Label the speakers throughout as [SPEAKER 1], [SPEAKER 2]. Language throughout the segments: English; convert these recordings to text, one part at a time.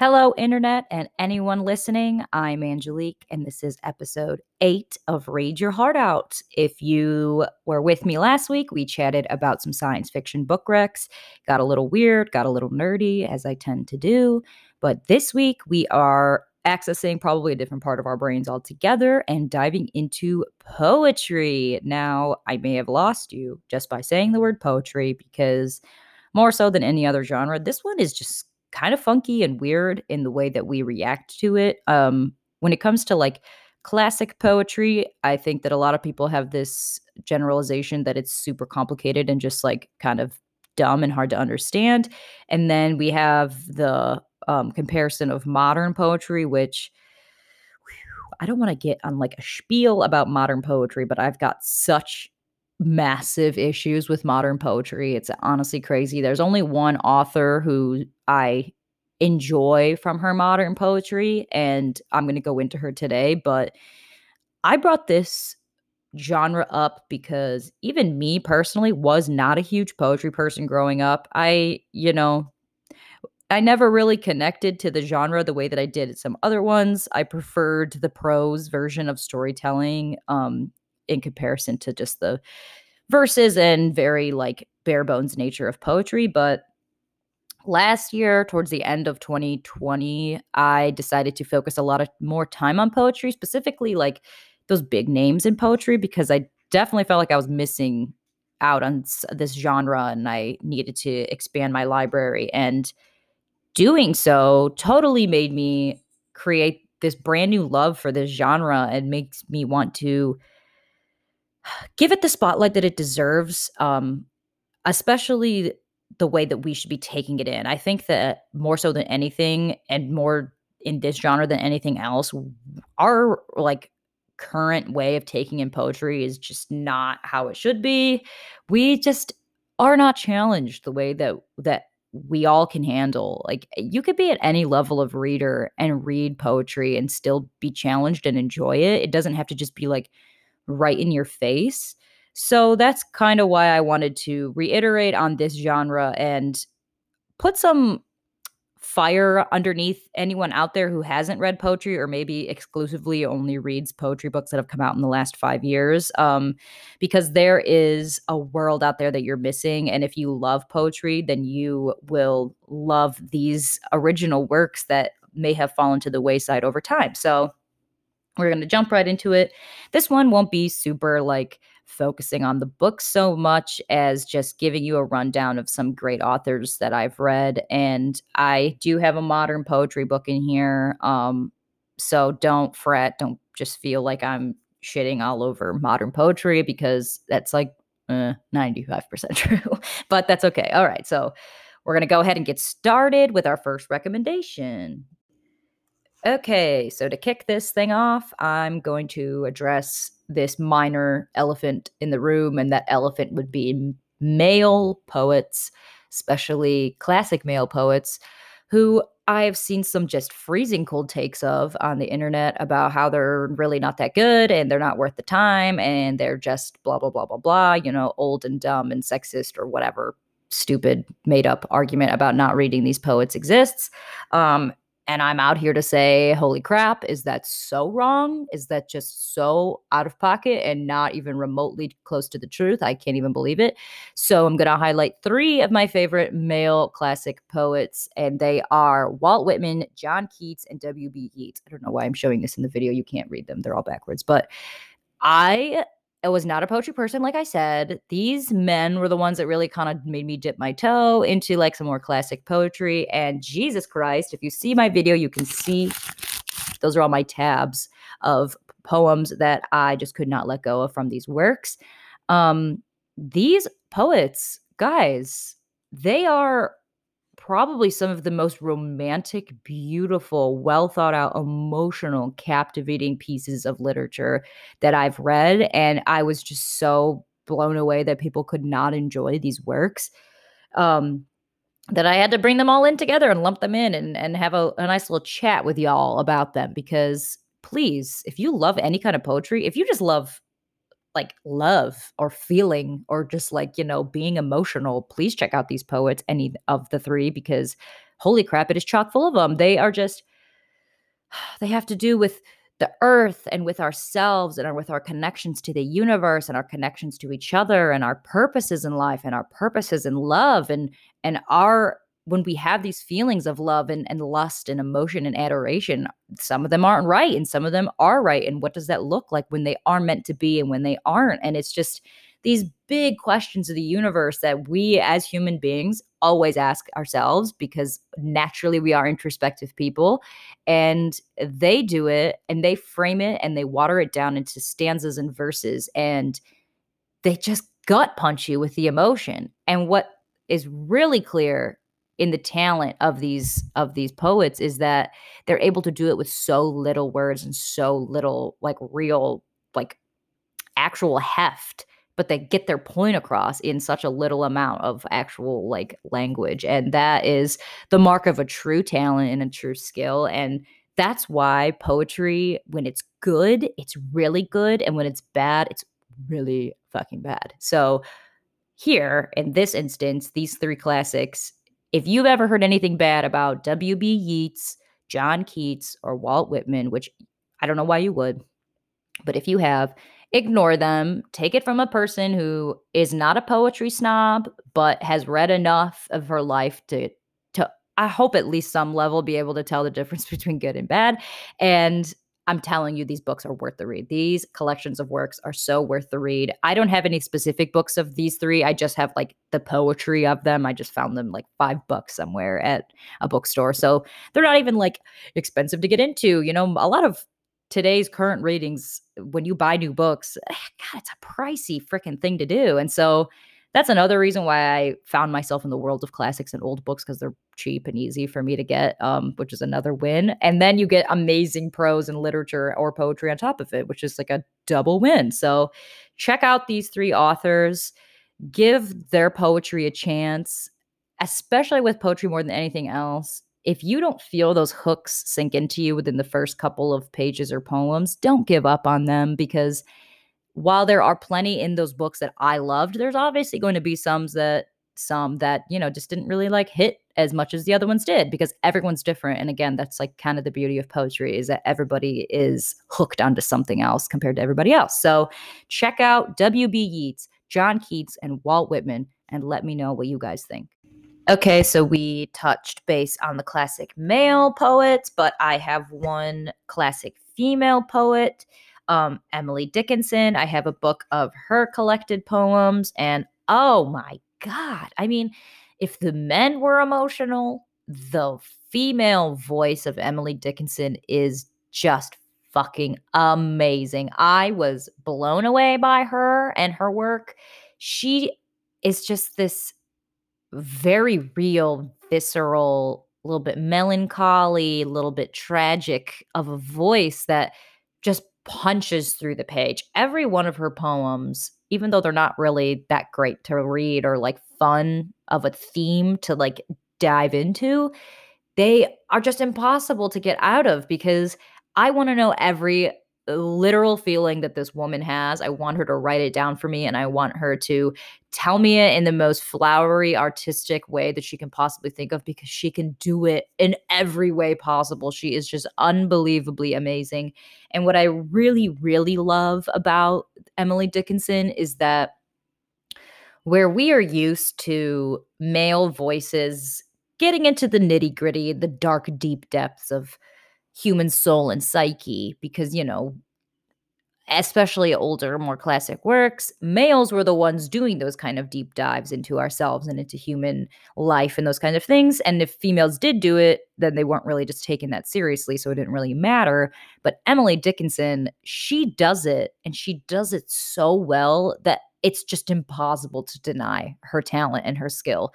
[SPEAKER 1] Hello, Internet, and anyone listening. I'm Angelique, and this is episode eight of Read Your Heart Out. If you were with me last week, we chatted about some science fiction book wrecks, got a little weird, got a little nerdy, as I tend to do. But this week, we are accessing probably a different part of our brains altogether and diving into poetry. Now, I may have lost you just by saying the word poetry because more so than any other genre, this one is just kind of funky and weird in the way that we react to it. Um, when it comes to like classic poetry, I think that a lot of people have this generalization that it's super complicated and just like kind of dumb and hard to understand. And then we have the um, comparison of modern poetry, which whew, I don't want to get on like a spiel about modern poetry, but I've got such massive issues with modern poetry. It's honestly crazy. There's only one author who I enjoy from her modern poetry, and I'm going to go into her today. But I brought this genre up because even me personally was not a huge poetry person growing up. I, you know, I never really connected to the genre the way that I did some other ones. I preferred the prose version of storytelling um, in comparison to just the verses and very like bare bones nature of poetry. But last year, towards the end of 2020, I decided to focus a lot of more time on poetry, specifically like those big names in poetry, because I definitely felt like I was missing out on this genre and I needed to expand my library. And doing so totally made me create this brand new love for this genre and makes me want to give it the spotlight that it deserves um especially the way that we should be taking it in. I think that more so than anything and more in this genre than anything else our like current way of taking in poetry is just not how it should be. We just are not challenged the way that that we all can handle. Like you could be at any level of reader and read poetry and still be challenged and enjoy it. It doesn't have to just be like right in your face. So that's kind of why I wanted to reiterate on this genre and put some fire underneath anyone out there who hasn't read poetry or maybe exclusively only reads poetry books that have come out in the last five years um, because there is a world out there that you're missing and if you love poetry then you will love these original works that may have fallen to the wayside over time so we're going to jump right into it. This one won't be super like focusing on the book so much as just giving you a rundown of some great authors that I've read. And I do have a modern poetry book in here. Um, so don't fret. Don't just feel like I'm shitting all over modern poetry because that's like uh, 95% true. but that's okay. All right. So we're going to go ahead and get started with our first recommendation. Okay, so to kick this thing off, I'm going to address this minor elephant in the room, and that elephant would be male poets, especially classic male poets, who I've seen some just freezing cold takes of on the internet about how they're really not that good and they're not worth the time and they're just blah, blah, blah, blah, blah, you know, old and dumb and sexist or whatever stupid made up argument about not reading these poets exists. Um, and I'm out here to say, holy crap, is that so wrong? Is that just so out of pocket and not even remotely close to the truth? I can't even believe it. So I'm going to highlight three of my favorite male classic poets, and they are Walt Whitman, John Keats, and W.B. Yeats. I don't know why I'm showing this in the video. You can't read them, they're all backwards. But I I was not a poetry person, like I said. These men were the ones that really kind of made me dip my toe into like some more classic poetry. And Jesus Christ, if you see my video, you can see those are all my tabs of poems that I just could not let go of from these works. Um, these poets, guys, they are probably some of the most romantic, beautiful, well thought out, emotional, captivating pieces of literature that I've read. And I was just so blown away that people could not enjoy these works. Um, that I had to bring them all in together and lump them in and, and have a, a nice little chat with y'all about them because please, if you love any kind of poetry, if you just love like love or feeling or just like, you know, being emotional, please check out these poets, any of the three, because holy crap, it is chock full of them. They are just, they have to do with the earth and with ourselves and with our connections to the universe and our connections to each other and our purposes in life and our purposes in love and and our when we have these feelings of love and, and lust and emotion and adoration, some of them aren't right and some of them are right. And what does that look like when they are meant to be and when they aren't? And it's just these big questions of the universe that we as human beings always ask ourselves because naturally we are introspective people and they do it and they frame it and they water it down into stanzas and verses and they just gut punch you with the emotion and what is really clear in the talent of these of these poets is that they're able to do it with so little words and so little like real like actual heft but they get their point across in such a little amount of actual like language. And that is the mark of a true talent and a true skill. And that's why poetry when it's good it's really good. And when it's bad it's really fucking bad. So here in this instance these three classics if you've ever heard anything bad about W.B. Yeats, John Keats, or Walt Whitman, which I don't know why you would, but if you have, ignore them. Take it from a person who is not a poetry snob, but has read enough of her life to to I hope at least some level be able to tell the difference between good and bad. And I'm telling you, these books are worth the read. These collections of works are so worth the read. I don't have any specific books of these three. I just have like the poetry of them. I just found them like five bucks somewhere at a bookstore. So they're not even like expensive to get into. You know, a lot of today's current ratings, when you buy new books, eh, God, it's a pricey freaking thing to do. And so that's another reason why I found myself in the world of classics and old books because they're cheap and easy for me to get, um, which is another win. And then you get amazing prose and literature or poetry on top of it, which is like a double win. So check out these three authors, give their poetry a chance, especially with poetry more than anything else. If you don't feel those hooks sink into you within the first couple of pages or poems, don't give up on them because while there are plenty in those books that I loved, there's obviously going to be some that some that, you know, just didn't really like hit as much as the other ones did because everyone's different. And again, that's like kind of the beauty of poetry is that everybody is hooked onto something else compared to everybody else. So check out W.B. Yeats, John Keats, and Walt Whitman and let me know what you guys think. Okay, so we touched base on the classic male poets, but I have one classic female poet um, Emily Dickinson. I have a book of her collected poems. And oh my God. I mean, if the men were emotional, the female voice of Emily Dickinson is just fucking amazing. I was blown away by her and her work. She is just this very real, visceral, a little bit melancholy, a little bit tragic of a voice that just punches through the page. Every one of her poems, even though they're not really that great to read or like fun of a theme to like dive into, they are just impossible to get out of because I want to know every literal feeling that this woman has. I want her to write it down for me and I want her to tell me it in the most flowery, artistic way that she can possibly think of because she can do it in every way possible. She is just unbelievably amazing. And what I really, really love about Emily Dickinson is that where we are used to male voices getting into the nitty gritty, the dark, deep depths of human soul and psyche because, you know, especially older, more classic works, males were the ones doing those kind of deep dives into ourselves and into human life and those kind of things. And if females did do it, then they weren't really just taking that seriously. So it didn't really matter. But Emily Dickinson, she does it and she does it so well that it's just impossible to deny her talent and her skill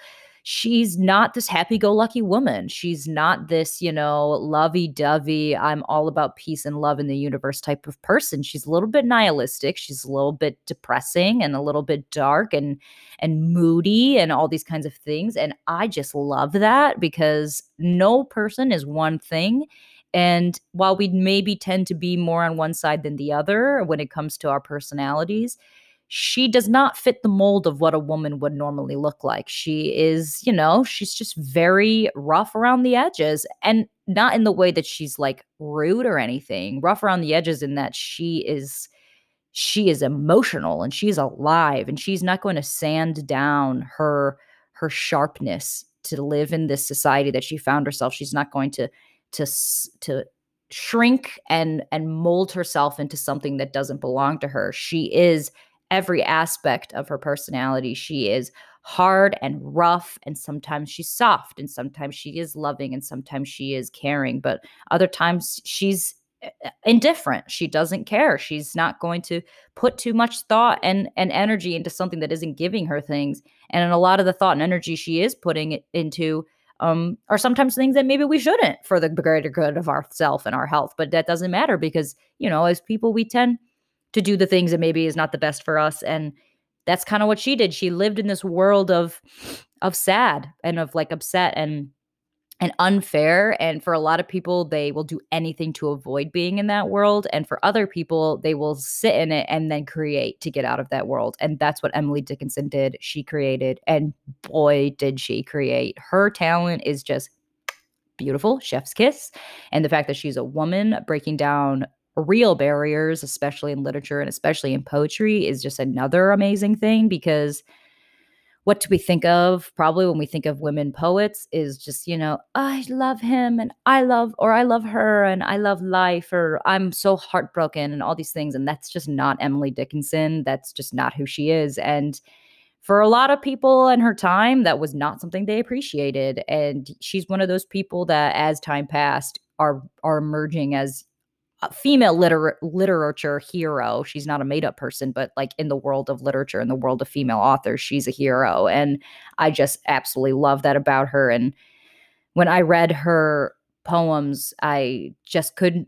[SPEAKER 1] she's not this happy go lucky woman. She's not this, you know, lovey dovey, I'm all about peace and love in the universe type of person. She's a little bit nihilistic. She's a little bit depressing and a little bit dark and and moody and all these kinds of things. And I just love that because no person is one thing. And while we maybe tend to be more on one side than the other when it comes to our personalities, she does not fit the mold of what a woman would normally look like. She is, you know, she's just very rough around the edges and not in the way that she's like rude or anything. Rough around the edges in that she is she is emotional and she's alive and she's not going to sand down her her sharpness to live in this society that she found herself. She's not going to to to shrink and and mold herself into something that doesn't belong to her. She is every aspect of her personality. She is hard and rough, and sometimes she's soft, and sometimes she is loving, and sometimes she is caring, but other times she's eh, eh, indifferent she doesn't care she's not going to put too much thought and and energy into something that isn't giving her things and in a lot of the thought and energy she is putting it into um, are sometimes things that maybe we shouldn't for the greater good of ourself and our health but that doesn't matter because you know as people we tend to do the things that maybe is not the best for us and that's kind of what she did. She lived in this world of of sad and of like upset and and unfair and for a lot of people they will do anything to avoid being in that world and for other people they will sit in it and then create to get out of that world and that's what Emily Dickinson did. She created and boy did she create. Her talent is just beautiful. Chef's kiss. And the fact that she's a woman breaking down real barriers, especially in literature and especially in poetry, is just another amazing thing because what do we think of probably when we think of women poets is just, you know, I love him and I love, or I love her and I love life, or I'm so heartbroken and all these things. And that's just not Emily Dickinson. That's just not who she is. And for a lot of people in her time, that was not something they appreciated. And she's one of those people that, as time passed, are are emerging as female liter- literature hero. She's not a made up person, but like in the world of literature, in the world of female authors, she's a hero. And I just absolutely love that about her. And when I read her poems, I just couldn't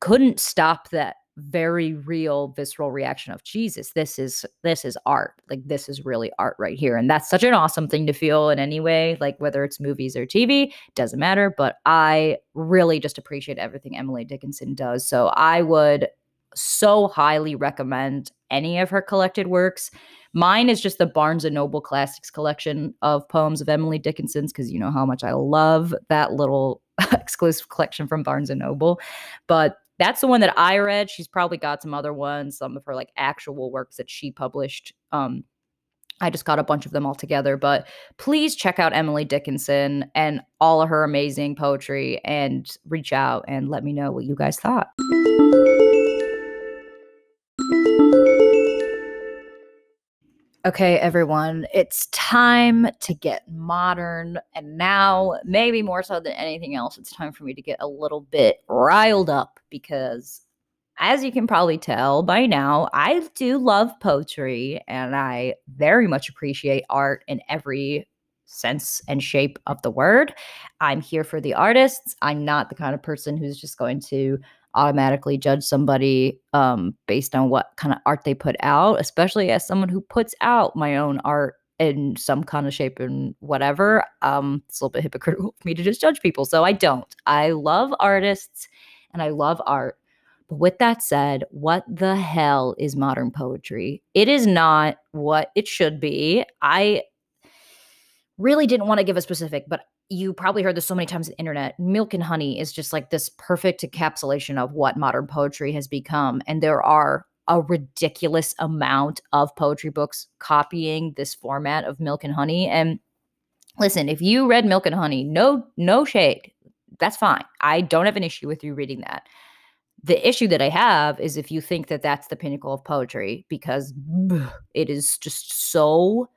[SPEAKER 1] couldn't stop that very real visceral reaction of jesus this is this is art. Like this is really art right here. And that's such an awesome thing to feel in any way like whether it's movies or tv doesn't matter but i really just appreciate everything emily dickinson does. So i would so highly recommend any of her collected works. Mine is just the barnes and noble classics collection of poems of emily dickinson's because you know how much i love that little exclusive collection from barnes and noble. But that's the one that I read. She's probably got some other ones, some of her like actual works that she published. Um, I just got a bunch of them all together, but please check out Emily Dickinson and all of her amazing poetry and reach out and let me know what you guys thought. Okay, everyone, it's time to get modern. And now, maybe more so than anything else, it's time for me to get a little bit riled up because, as you can probably tell by now, I do love poetry and I very much appreciate art in every sense and shape of the word. I'm here for the artists. I'm not the kind of person who's just going to automatically judge somebody um, based on what kind of art they put out, especially as someone who puts out my own art in some kind of shape and whatever. Um, it's a little bit hypocritical for me to just judge people. So I don't. I love artists and I love art. But with that said, what the hell is modern poetry? It is not what it should be. I really didn't want to give a specific, but you probably heard this so many times on the internet. Milk and Honey is just like this perfect encapsulation of what modern poetry has become. And there are a ridiculous amount of poetry books copying this format of Milk and Honey. And listen, if you read Milk and Honey, no, no shade. That's fine. I don't have an issue with you reading that. The issue that I have is if you think that that's the pinnacle of poetry because it is just so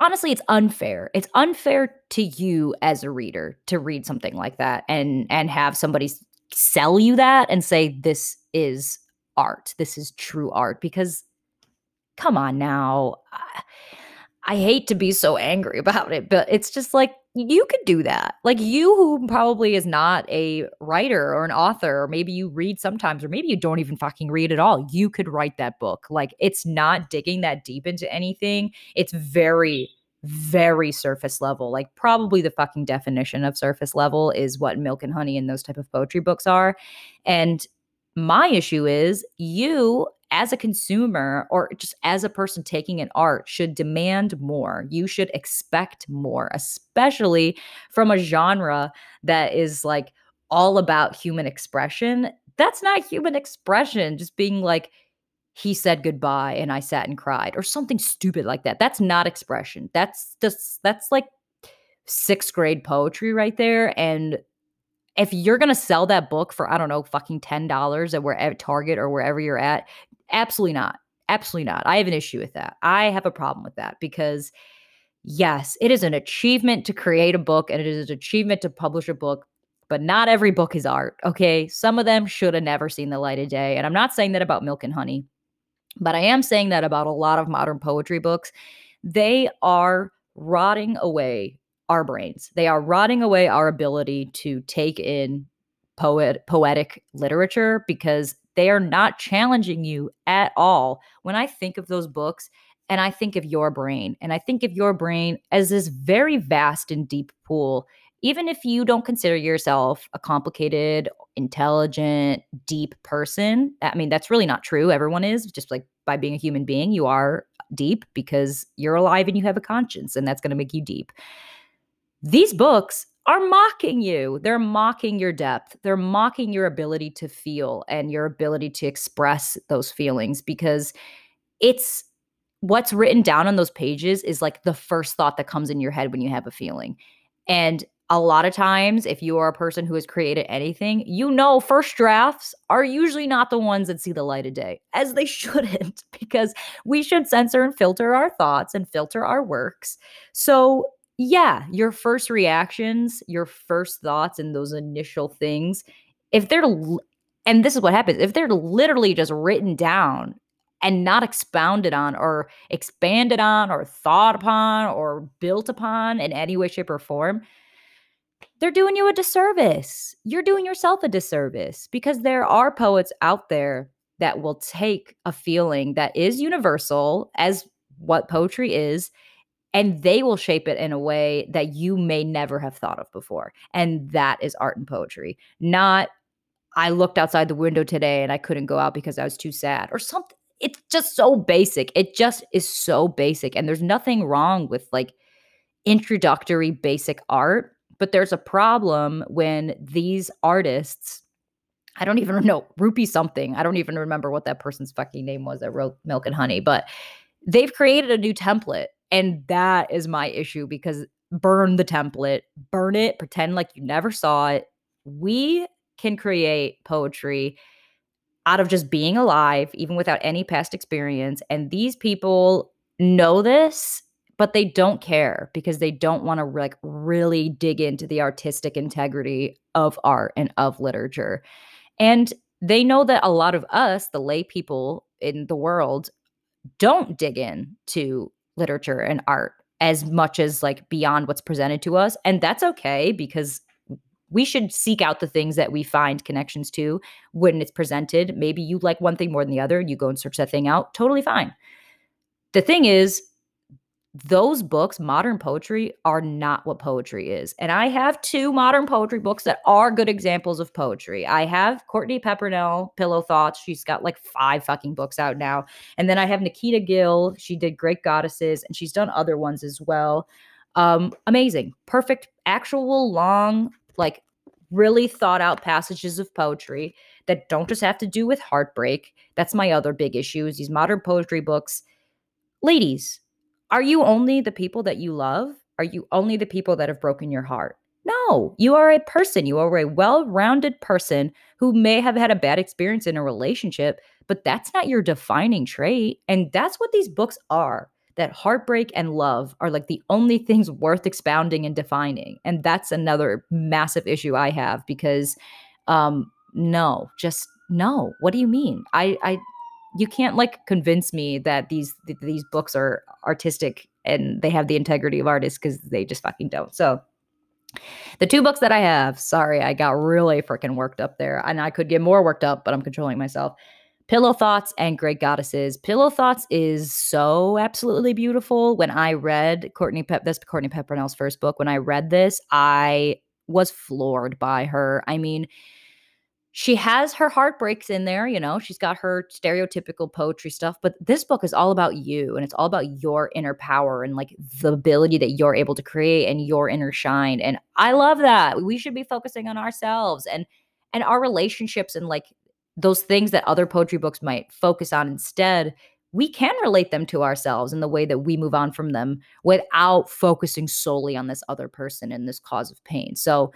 [SPEAKER 1] honestly it's unfair. It's unfair to you as a reader to read something like that and and have somebody sell you that and say this is art. This is true art. Because come on now I, I hate to be so angry about it but it's just like you could do that. Like you, who probably is not a writer or an author, or maybe you read sometimes, or maybe you don't even fucking read at all. You could write that book. Like it's not digging that deep into anything. It's very, very surface level. Like probably the fucking definition of surface level is what Milk and Honey and those type of poetry books are. And my issue is you as a consumer or just as a person taking an art should demand more. You should expect more, especially from a genre that is like all about human expression. That's not human expression, just being like, he said goodbye and I sat and cried or something stupid like that. That's not expression. That's just, that's like sixth grade poetry right there. And if you're going to sell that book for, I don't know, fucking $10 at where at Target or wherever you're at, absolutely not. Absolutely not. I have an issue with that. I have a problem with that because, yes, it is an achievement to create a book and it is an achievement to publish a book, but not every book is art. Okay. Some of them should have never seen the light of day. And I'm not saying that about Milk and Honey, but I am saying that about a lot of modern poetry books. They are rotting away our brains. They are rotting away our ability to take in poet poetic literature because they are not challenging you at all. When I think of those books and I think of your brain and I think of your brain as this very vast and deep pool, even if you don't consider yourself a complicated, intelligent, deep person, I mean, that's really not true. Everyone is just like by being a human being, you are deep because you're alive and you have a conscience, and that's going to make you deep. These books are mocking you. They're mocking your depth. They're mocking your ability to feel and your ability to express those feelings because it's what's written down on those pages is like the first thought that comes in your head when you have a feeling. And a lot of times, if you are a person who has created anything, you know first drafts are usually not the ones that see the light of day, as they shouldn't, because we should censor and filter our thoughts and filter our works. So yeah, your first reactions, your first thoughts, and those initial things, if they're, and this is what happens, if they're literally just written down and not expounded on or expanded on or thought upon or built upon in any way, shape, or form, they're doing you a disservice. You're doing yourself a disservice because there are poets out there that will take a feeling that is universal as what poetry is and they will shape it in a way that you may never have thought of before. And that is art and poetry, not I looked outside the window today and I couldn't go out because I was too sad or something. It's just so basic. It just is so basic. And there's nothing wrong with like introductory basic art, but there's a problem when these artists I don't even know, Rupi something. I don't even remember what that person's fucking name was that wrote Milk and Honey, but they've created a new template and that is my issue because burn the template, burn it, pretend like you never saw it. We can create poetry out of just being alive, even without any past experience. And these people know this, but they don't care because they don't want to like really dig into the artistic integrity of art and of literature. And they know that a lot of us, the lay people in the world, don't dig in to literature and art as much as like beyond what's presented to us. And that's okay because we should seek out the things that we find connections to when it's presented. Maybe you like one thing more than the other, and you go and search that thing out, totally fine. The thing is, those books, modern poetry, are not what poetry is. And I have two modern poetry books that are good examples of poetry. I have Courtney Peppernell, Pillow Thoughts. She's got like five fucking books out now. And then I have Nikita Gill. She did Great Goddesses, and she's done other ones as well. Um, amazing. Perfect, actual long, like really thought out passages of poetry that don't just have to do with heartbreak. That's my other big issue is these modern poetry books. Ladies, are you only the people that you love? Are you only the people that have broken your heart? No, you are a person. You are a well rounded person who may have had a bad experience in a relationship, but that's not your defining trait. And that's what these books are that heartbreak and love are like the only things worth expounding and defining. And that's another massive issue I have because, um, no, just no. What do you mean? I, I, you can't like convince me that these th- these books are artistic and they have the integrity of artists because they just fucking don't. So the two books that I have, sorry, I got really freaking worked up there, and I could get more worked up, but I'm controlling myself. Pillow Thoughts and Great Goddesses. Pillow Thoughts is so absolutely beautiful. When I read Courtney Pep, this Courtney Peppernell's first book, when I read this, I was floored by her. I mean, she has her heartbreaks in there, you know, she's got her stereotypical poetry stuff, but this book is all about you and it's all about your inner power and like the ability that you're able to create and your inner shine. And I love that. We should be focusing on ourselves and and our relationships and like those things that other poetry books might focus on instead. We can relate them to ourselves in the way that we move on from them without focusing solely on this other person and this cause of pain. So,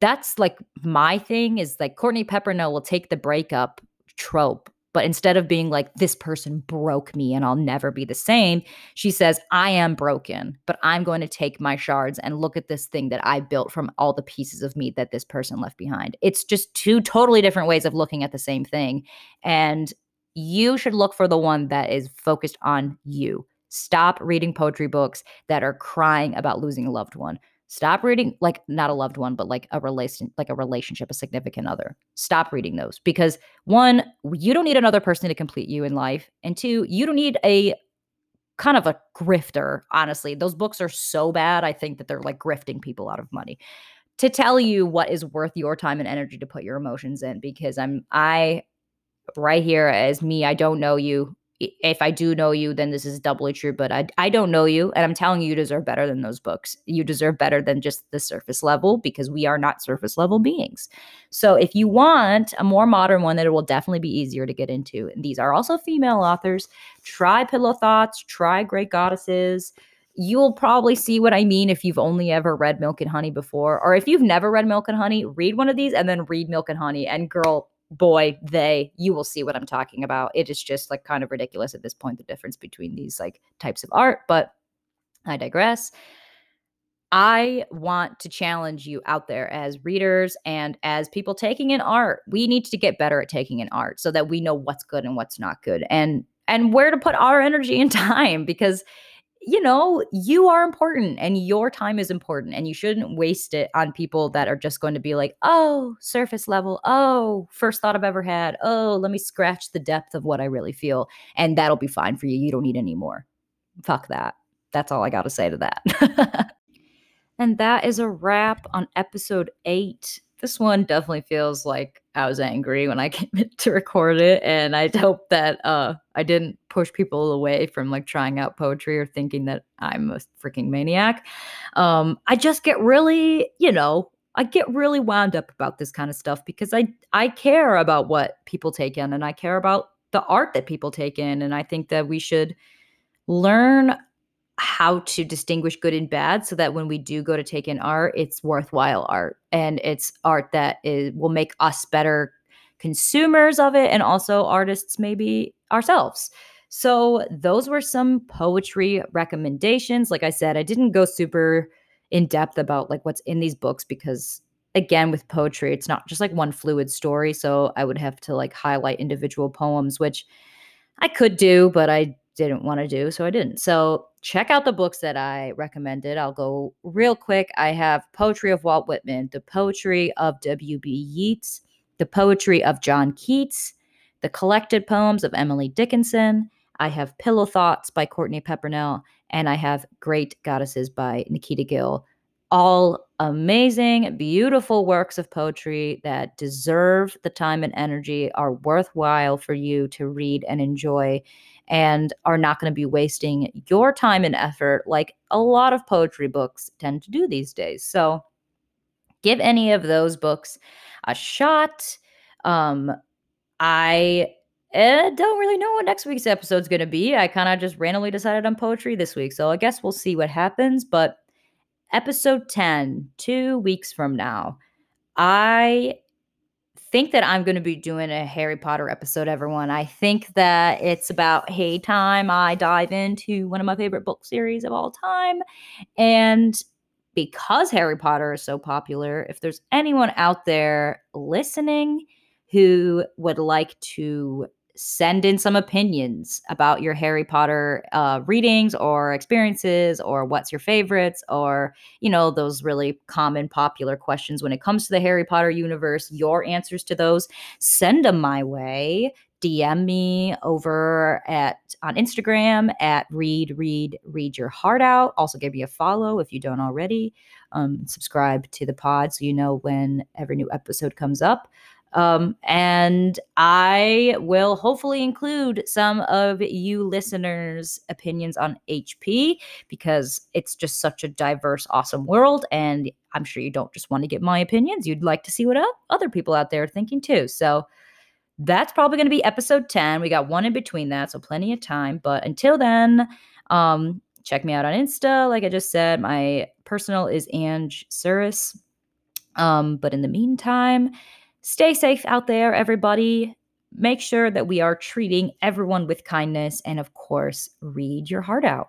[SPEAKER 1] that's like my thing is like Courtney Peppernell will take the breakup trope, but instead of being like, this person broke me and I'll never be the same, she says, I am broken, but I'm going to take my shards and look at this thing that I built from all the pieces of me that this person left behind. It's just two totally different ways of looking at the same thing. And you should look for the one that is focused on you. Stop reading poetry books that are crying about losing a loved one. Stop reading like not a loved one, but like a relation, like a relationship, a significant other. Stop reading those because one, you don't need another person to complete you in life, and two, you don't need a kind of a grifter. Honestly, those books are so bad. I think that they're like grifting people out of money to tell you what is worth your time and energy to put your emotions in. Because I'm I right here as me. I don't know you if I do know you, then this is doubly true. But I, I don't know you. And I'm telling you, you deserve better than those books. You deserve better than just the surface level because we are not surface level beings. So if you want a more modern one that it will definitely be easier to get into, and these are also female authors, try Pillow Thoughts, try Great Goddesses. You'll probably see what I mean if you've only ever read Milk and Honey before, or if you've never read Milk and Honey, read one of these and then read Milk and Honey. And girl, boy, they, you will see what I'm talking about. It is just like kind of ridiculous at this point, the difference between these like types of art, but I digress. I want to challenge you out there as readers and as people taking in art. We need to get better at taking in art so that we know what's good and what's not good and and where to put our energy and time because you know, you are important and your time is important and you shouldn't waste it on people that are just going to be like, oh, surface level. Oh, first thought I've ever had. Oh, let me scratch the depth of what I really feel. And that'll be fine for you. You don't need any more. Fuck that. That's all I got to say to that. and that is a wrap on episode eight this one definitely feels like I was angry when I came to record it, and I hope that uh, I didn't push people away from like trying out poetry or thinking that I'm a freaking maniac. Um, I just get really, you know, I get really wound up about this kind of stuff because I I care about what people take in, and I care about the art that people take in, and I think that we should learn how to distinguish good and bad so that when we do go to take in art it's worthwhile art and it's art that is, will make us better consumers of it and also artists maybe ourselves so those were some poetry recommendations like i said i didn't go super in depth about like what's in these books because again with poetry it's not just like one fluid story so i would have to like highlight individual poems which i could do but i didn't want to do, so I didn't. So check out the books that I recommended. I'll go real quick. I have Poetry of Walt Whitman, The Poetry of W.B. Yeats, The Poetry of John Keats, The Collected Poems of Emily Dickinson. I have Pillow Thoughts by Courtney Peppernell, and I have Great Goddesses by Nikita Gill. All amazing, beautiful works of poetry that deserve the time and energy, are worthwhile for you to read and enjoy and are not going to be wasting your time and effort like a lot of poetry books tend to do these days. So give any of those books a shot. Um, I uh, don't really know what next week's episode is going to be. I kind of just randomly decided on poetry this week. So I guess we'll see what happens. But episode 10, two weeks from now, I think that I'm going to be doing a Harry Potter episode, everyone. I think that it's about hey time I dive into one of my favorite book series of all time. And because Harry Potter is so popular, if there's anyone out there listening who would like to send in some opinions about your Harry Potter uh, readings or experiences, or what's your favorites, or, you know, those really common popular questions when it comes to the Harry Potter universe, your answers to those, send them my way. DM me over at on Instagram at read read read your heart out. Also, give me a follow if you don't already. Um, subscribe to the pod so you know when every new episode comes up. Um, and I will hopefully include some of you listeners' opinions on HP because it's just such a diverse, awesome world. And I'm sure you don't just want to get my opinions. You'd like to see what other people out there are thinking too. So that's probably going to be episode 10. We got one in between that, so plenty of time. But until then, um, check me out on Insta. Like I just said, my personal is Ange Suris. Um, but in the meantime, stay safe out there, everybody. Make sure that we are treating everyone with kindness and, of course, read your heart out.